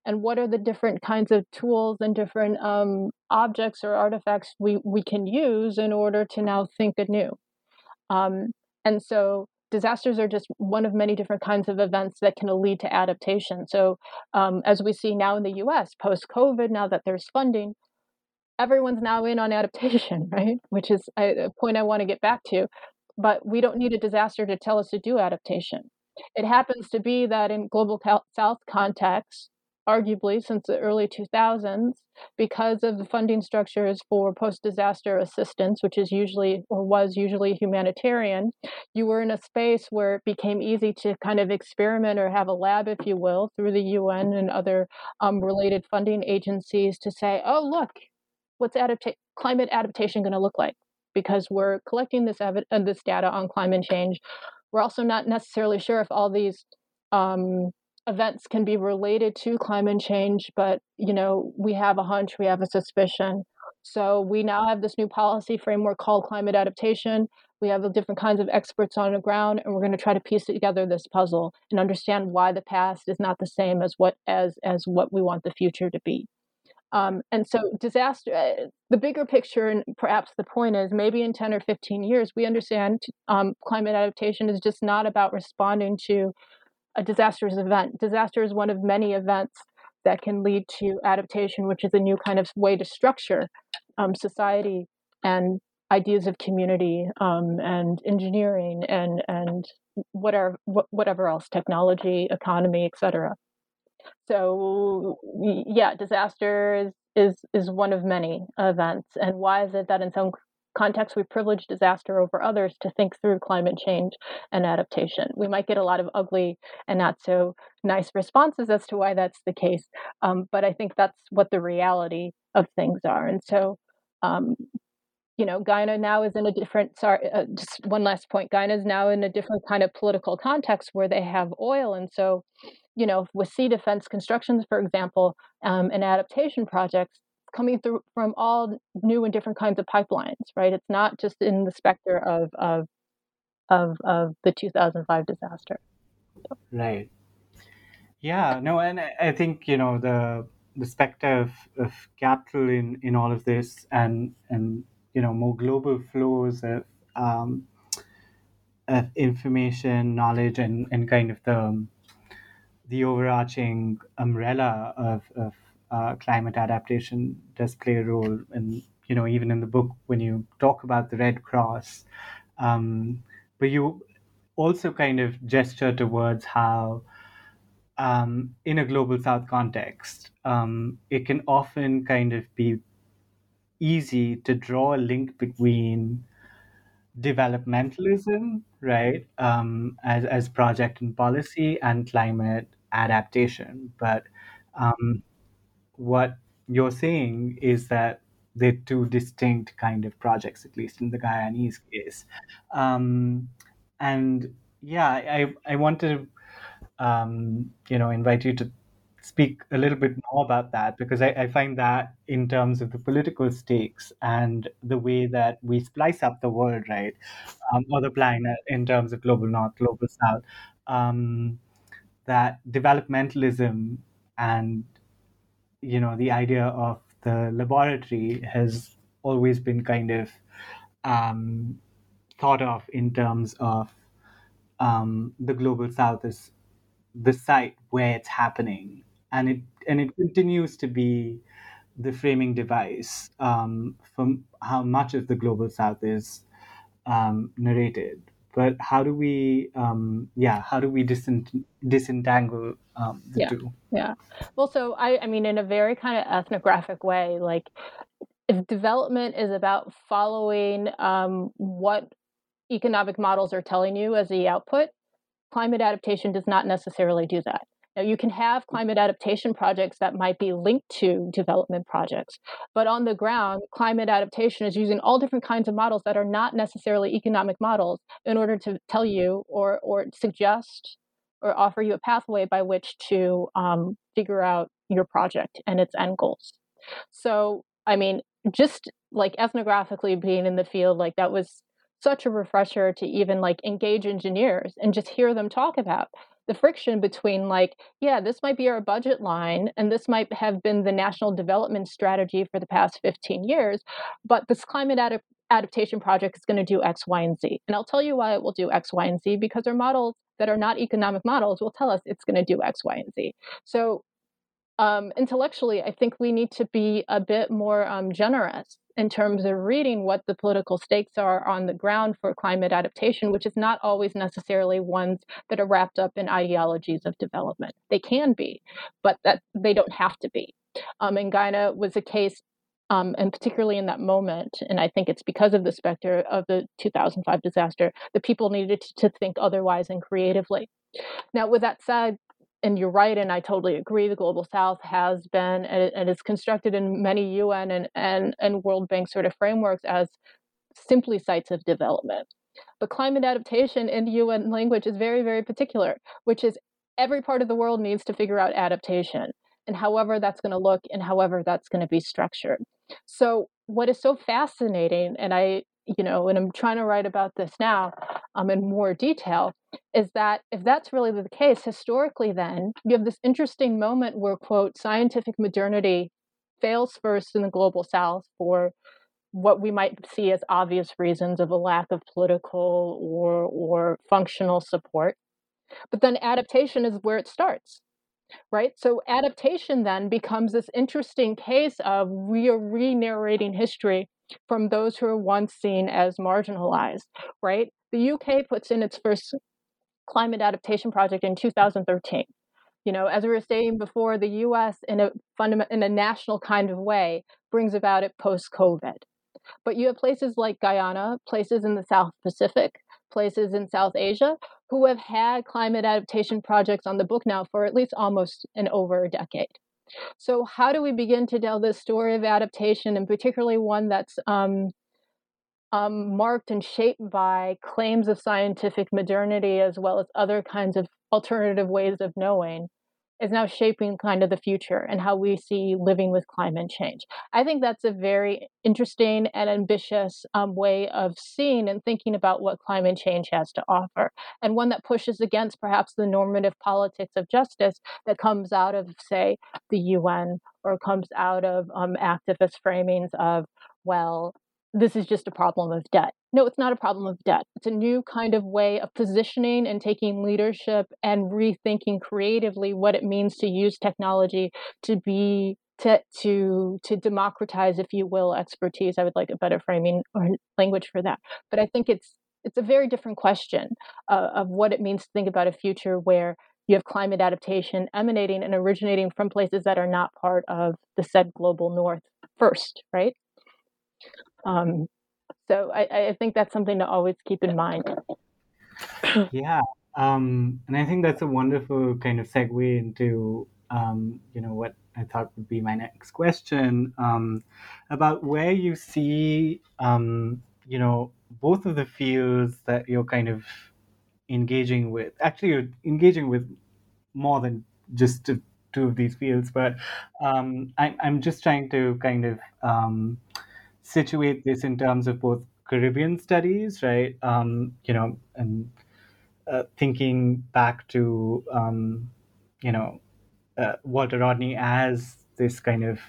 and what are the different kinds of tools and different um, objects or artifacts we, we can use in order to now think anew. Um, and so disasters are just one of many different kinds of events that can lead to adaptation. So um, as we see now in the US, post-COVID, now that there's funding, everyone's now in on adaptation, right? Which is a point I want to get back to. But we don't need a disaster to tell us to do adaptation. It happens to be that in global south context, arguably since the early 2000s because of the funding structures for post disaster assistance, which is usually or was usually humanitarian. You were in a space where it became easy to kind of experiment or have a lab, if you will, through the UN and other um, related funding agencies to say, oh, look, what's adapta- climate adaptation going to look like? Because we're collecting this, ev- uh, this data on climate change. We're also not necessarily sure if all these um, events can be related to climate change, but you know, we have a hunch, we have a suspicion. So we now have this new policy framework called climate adaptation. We have different kinds of experts on the ground, and we're going to try to piece together this puzzle and understand why the past is not the same as what as as what we want the future to be. Um, and so, disaster, uh, the bigger picture, and perhaps the point is maybe in 10 or 15 years, we understand um, climate adaptation is just not about responding to a disastrous event. Disaster is one of many events that can lead to adaptation, which is a new kind of way to structure um, society and ideas of community um, and engineering and and whatever whatever else, technology, economy, etc. So yeah, disaster is, is is one of many events. And why is it that in some contexts we privilege disaster over others to think through climate change and adaptation. We might get a lot of ugly and not so nice responses as to why that's the case, um, but I think that's what the reality of things are. And so, um, you know, Guyana now is in a different. Sorry, uh, just one last point. Guyana is now in a different kind of political context where they have oil, and so, you know, with sea defense constructions, for example, um, and adaptation projects, coming through from all new and different kinds of pipelines, right? It's not just in the specter of of of, of the 2005 disaster. So. Right. Yeah. No, and I think you know the the specter of, of capital in, in all of this, and and you know more global flows of um, of information, knowledge, and and kind of the the overarching umbrella of, of uh, climate adaptation does play a role and you know even in the book when you talk about the red cross um, but you also kind of gesture towards how um, in a global south context um, it can often kind of be easy to draw a link between developmentalism right um, as, as project and policy and climate adaptation but um, what you're saying is that they're two distinct kind of projects, at least in the Guyanese case. Um, and yeah, I, I want to, um, you know, invite you to speak a little bit more about that because I, I, find that in terms of the political stakes and the way that we splice up the world, right, um, or the planet in terms of global north, global south, um, that developmentalism and you know the idea of the laboratory has always been kind of um, thought of in terms of um, the global south as the site where it's happening and it and it continues to be the framing device um, from how much of the global south is um, narrated. But how do we um, yeah how do we disent- disentangle um, the yeah. two? yeah. Well so I, I mean in a very kind of ethnographic way like if development is about following um, what economic models are telling you as the output climate adaptation does not necessarily do that now, you can have climate adaptation projects that might be linked to development projects, but on the ground, climate adaptation is using all different kinds of models that are not necessarily economic models in order to tell you or, or suggest or offer you a pathway by which to um, figure out your project and its end goals. So, I mean, just like ethnographically being in the field, like that was such a refresher to even like engage engineers and just hear them talk about the friction between like yeah this might be our budget line and this might have been the national development strategy for the past 15 years but this climate ad- adaptation project is going to do x y and z. And i'll tell you why it will do x y and z because our models that are not economic models will tell us it's going to do x y and z. So um, intellectually i think we need to be a bit more um, generous in terms of reading what the political stakes are on the ground for climate adaptation, which is not always necessarily ones that are wrapped up in ideologies of development. They can be, but that they don't have to be. Um, and Guyana was a case, um, and particularly in that moment, and I think it's because of the specter of the 2005 disaster, that people needed to think otherwise and creatively. Now, with that said, and you're right, and I totally agree. The global South has been and is constructed in many UN and, and, and World Bank sort of frameworks as simply sites of development. But climate adaptation in the UN language is very, very particular, which is every part of the world needs to figure out adaptation and however that's going to look and however that's going to be structured. So, what is so fascinating, and I you know, and I'm trying to write about this now um, in more detail, is that if that's really the case, historically, then you have this interesting moment where, quote, scientific modernity fails first in the global south for what we might see as obvious reasons of a lack of political or, or functional support. But then adaptation is where it starts right? So adaptation then becomes this interesting case of we are re-narrating history from those who are once seen as marginalized, right? The UK puts in its first climate adaptation project in 2013. You know, as we were saying before, the US in a fundament in a national kind of way brings about it post-COVID. But you have places like Guyana, places in the South Pacific, places in South Asia who have had climate adaptation projects on the book now for at least almost an over a decade. So, how do we begin to tell this story of adaptation, and particularly one that's um, um, marked and shaped by claims of scientific modernity as well as other kinds of alternative ways of knowing? Is now shaping kind of the future and how we see living with climate change. I think that's a very interesting and ambitious um, way of seeing and thinking about what climate change has to offer, and one that pushes against perhaps the normative politics of justice that comes out of, say, the UN or comes out of um, activist framings of, well, this is just a problem of debt. No, it's not a problem of debt. It's a new kind of way of positioning and taking leadership and rethinking creatively what it means to use technology to be to to to democratize, if you will, expertise. I would like a better framing or language for that. But I think it's it's a very different question uh, of what it means to think about a future where you have climate adaptation emanating and originating from places that are not part of the said global north first, right? Um, so I, I think that's something to always keep in mind. yeah, um, and I think that's a wonderful kind of segue into um, you know what I thought would be my next question um, about where you see um, you know both of the fields that you're kind of engaging with. Actually, you're engaging with more than just two, of these fields, but um, I, I'm just trying to kind of um, situate this in terms of both Caribbean studies, right? Um, you know, and uh, thinking back to um, you know uh, Walter Rodney as this kind of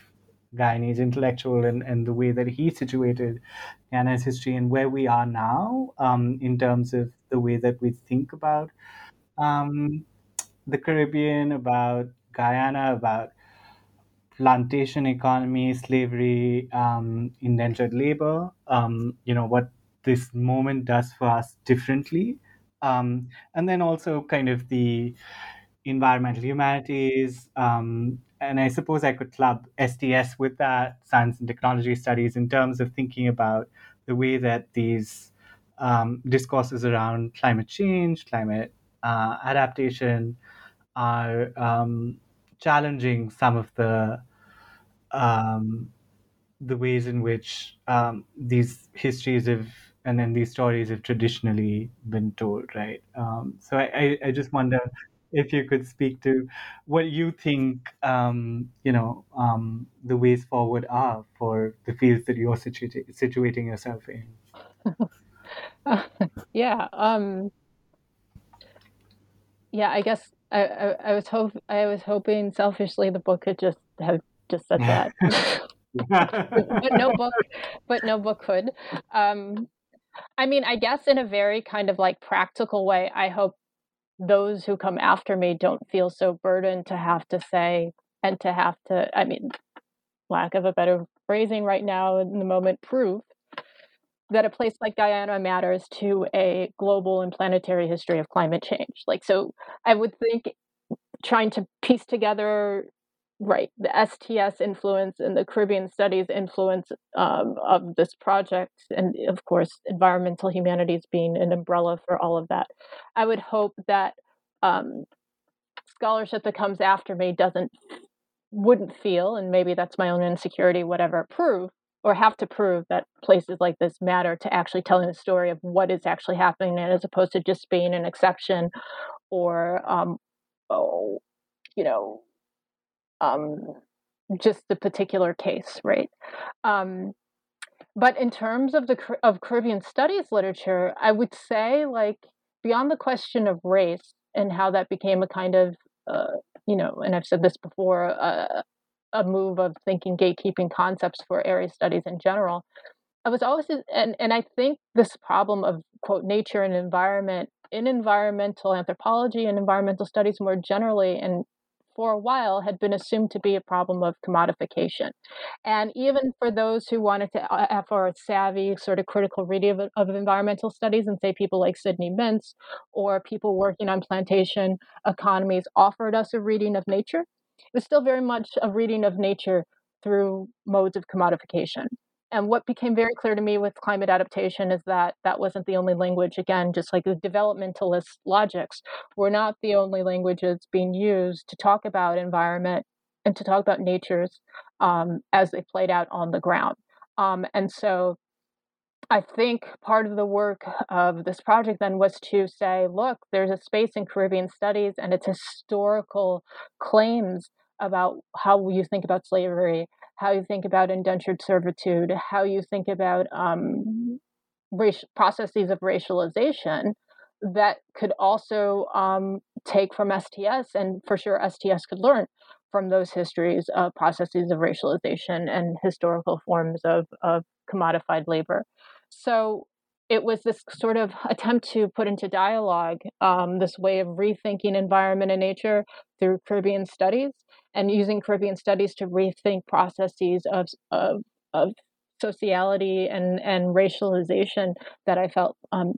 Guyanese intellectual and, and the way that he situated Guyana's history and where we are now um, in terms of the way that we think about um, the Caribbean, about Guyana, about plantation economy, slavery, um, indentured labor, um, you know, what this moment does for us differently. Um, and then also kind of the environmental humanities. Um, and I suppose I could club STS with that, science and technology studies, in terms of thinking about the way that these um, discourses around climate change, climate uh, adaptation are um, challenging some of the um, the ways in which um, these histories have and then these stories have traditionally been told, right? Um, so I, I, I, just wonder if you could speak to what you think, um, you know, um, the ways forward are for the fields that you're situ- situating yourself in. yeah. Um, yeah. I guess I, I, I was hope I was hoping selfishly the book could just have just said that. but no book, but no book could. Um, I mean, I guess in a very kind of like practical way, I hope those who come after me don't feel so burdened to have to say and to have to. I mean, lack of a better phrasing right now in the moment, prove that a place like Guyana matters to a global and planetary history of climate change. Like, so I would think trying to piece together right the sts influence and the caribbean studies influence um, of this project and of course environmental humanities being an umbrella for all of that i would hope that um, scholarship that comes after me doesn't wouldn't feel and maybe that's my own insecurity whatever prove or have to prove that places like this matter to actually telling the story of what is actually happening and as opposed to just being an exception or um, oh, you know um, just the particular case, right? Um, but in terms of the of Caribbean studies literature, I would say like beyond the question of race and how that became a kind of uh, you know, and I've said this before, uh, a move of thinking gatekeeping concepts for area studies in general. I was always, and and I think this problem of quote nature and environment in environmental anthropology and environmental studies more generally, and for a while had been assumed to be a problem of commodification. And even for those who wanted to uh, offer a savvy, sort of critical reading of, of environmental studies, and say people like Sidney Mintz or people working on plantation economies offered us a reading of nature, it was still very much a reading of nature through modes of commodification. And what became very clear to me with climate adaptation is that that wasn't the only language. Again, just like the developmentalist logics were not the only languages being used to talk about environment and to talk about natures um, as they played out on the ground. Um, and so I think part of the work of this project then was to say, look, there's a space in Caribbean studies and its historical claims about how you think about slavery how you think about indentured servitude, how you think about um, race, processes of racialization that could also um, take from STS, and for sure STS could learn from those histories of processes of racialization and historical forms of, of commodified labor. So it was this sort of attempt to put into dialogue um, this way of rethinking environment and nature through Caribbean studies and using Caribbean studies to rethink processes of, of, of sociality and, and racialization that I felt um,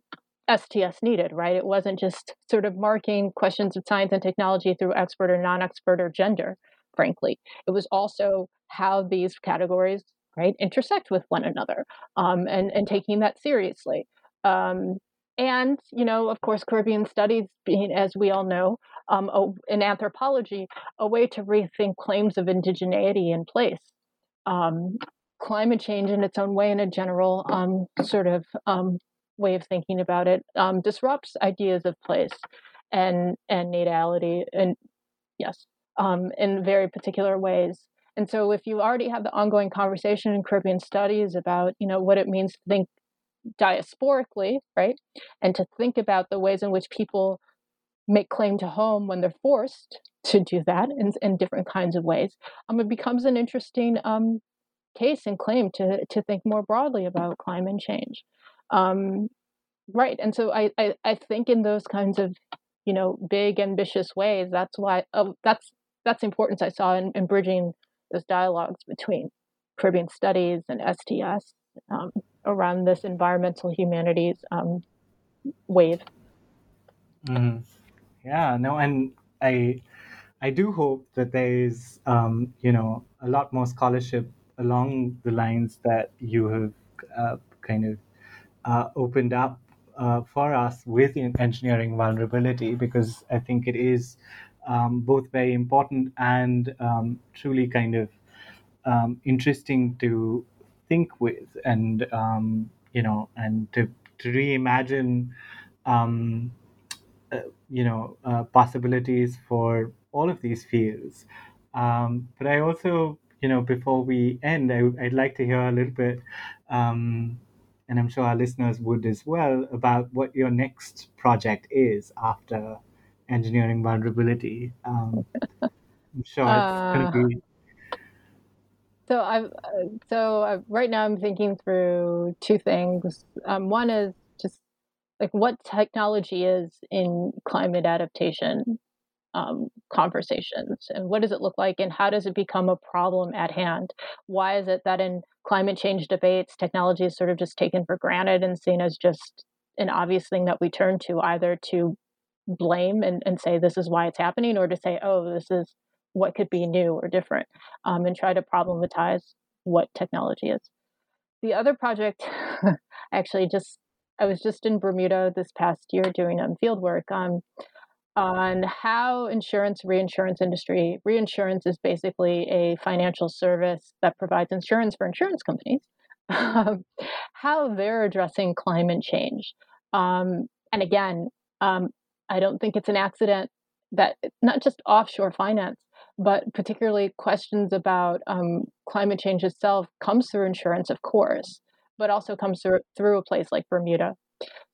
STS needed, right? It wasn't just sort of marking questions of science and technology through expert or non expert or gender, frankly. It was also how these categories right intersect with one another um, and and taking that seriously um, and you know of course caribbean studies being as we all know um, in anthropology a way to rethink claims of indigeneity in place um, climate change in its own way in a general um, sort of um, way of thinking about it disrupts ideas of place and and natality and yes in very particular ways and so if you already have the ongoing conversation in Caribbean studies about, you know, what it means to think diasporically, right? And to think about the ways in which people make claim to home when they're forced to do that in, in different kinds of ways, um, it becomes an interesting um, case and claim to, to think more broadly about climate change. Um, right. And so I, I, I think in those kinds of, you know, big ambitious ways, that's why, oh, that's that's importance I saw in, in bridging those dialogues between Caribbean studies and STS um, around this environmental humanities um, wave. Mm. Yeah, no, and I I do hope that there is um, you know a lot more scholarship along the lines that you have uh, kind of uh, opened up uh, for us with engineering vulnerability because I think it is um, both very important and um, truly kind of um, interesting to think with and um, you know and to, to reimagine um, uh, you know uh, possibilities for all of these fields. Um, but i also you know before we end I, would like to hear a little bit and i'm sure our listeners would as well about what your next project is after engineering vulnerability um, i'm sure it's uh... going to be so I've uh, so I've, right now I'm thinking through two things. Um, one is just like what technology is in climate adaptation um, conversations, and what does it look like, and how does it become a problem at hand? Why is it that in climate change debates, technology is sort of just taken for granted and seen as just an obvious thing that we turn to either to blame and, and say this is why it's happening, or to say, oh, this is what could be new or different um, and try to problematize what technology is. The other project, actually, just I was just in Bermuda this past year doing um, field work on on how insurance reinsurance industry reinsurance is basically a financial service that provides insurance for insurance companies um, how they're addressing climate change um, and again um, i don't think it's an accident that not just offshore finance but particularly questions about um, climate change itself comes through insurance, of course, but also comes through, through a place like Bermuda.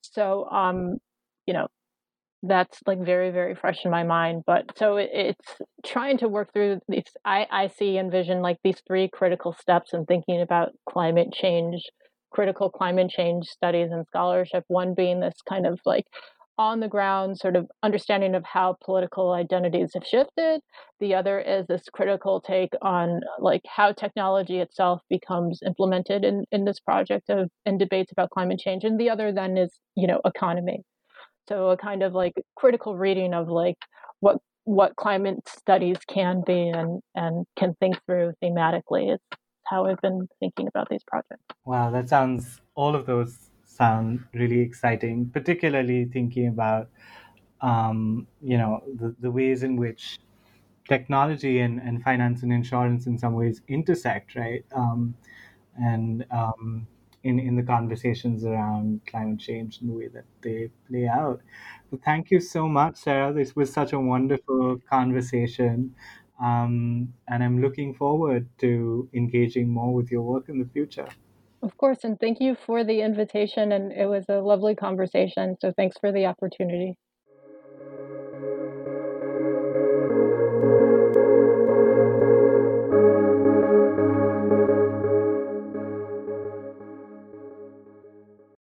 So, um, you know, that's like very, very fresh in my mind. But so it, it's trying to work through these. I, I see envision like these three critical steps in thinking about climate change, critical climate change studies and scholarship. One being this kind of like on the ground sort of understanding of how political identities have shifted. The other is this critical take on like how technology itself becomes implemented in, in this project of in debates about climate change. And the other then is, you know, economy. So a kind of like critical reading of like what what climate studies can be and, and can think through thematically is how I've been thinking about these projects. Wow, that sounds all of those sound really exciting, particularly thinking about um, you know the, the ways in which technology and, and finance and insurance in some ways intersect, right? Um, and um, in, in the conversations around climate change and the way that they play out. So thank you so much, Sarah. This was such a wonderful conversation. Um, and I'm looking forward to engaging more with your work in the future. Of course, and thank you for the invitation. And it was a lovely conversation. So thanks for the opportunity.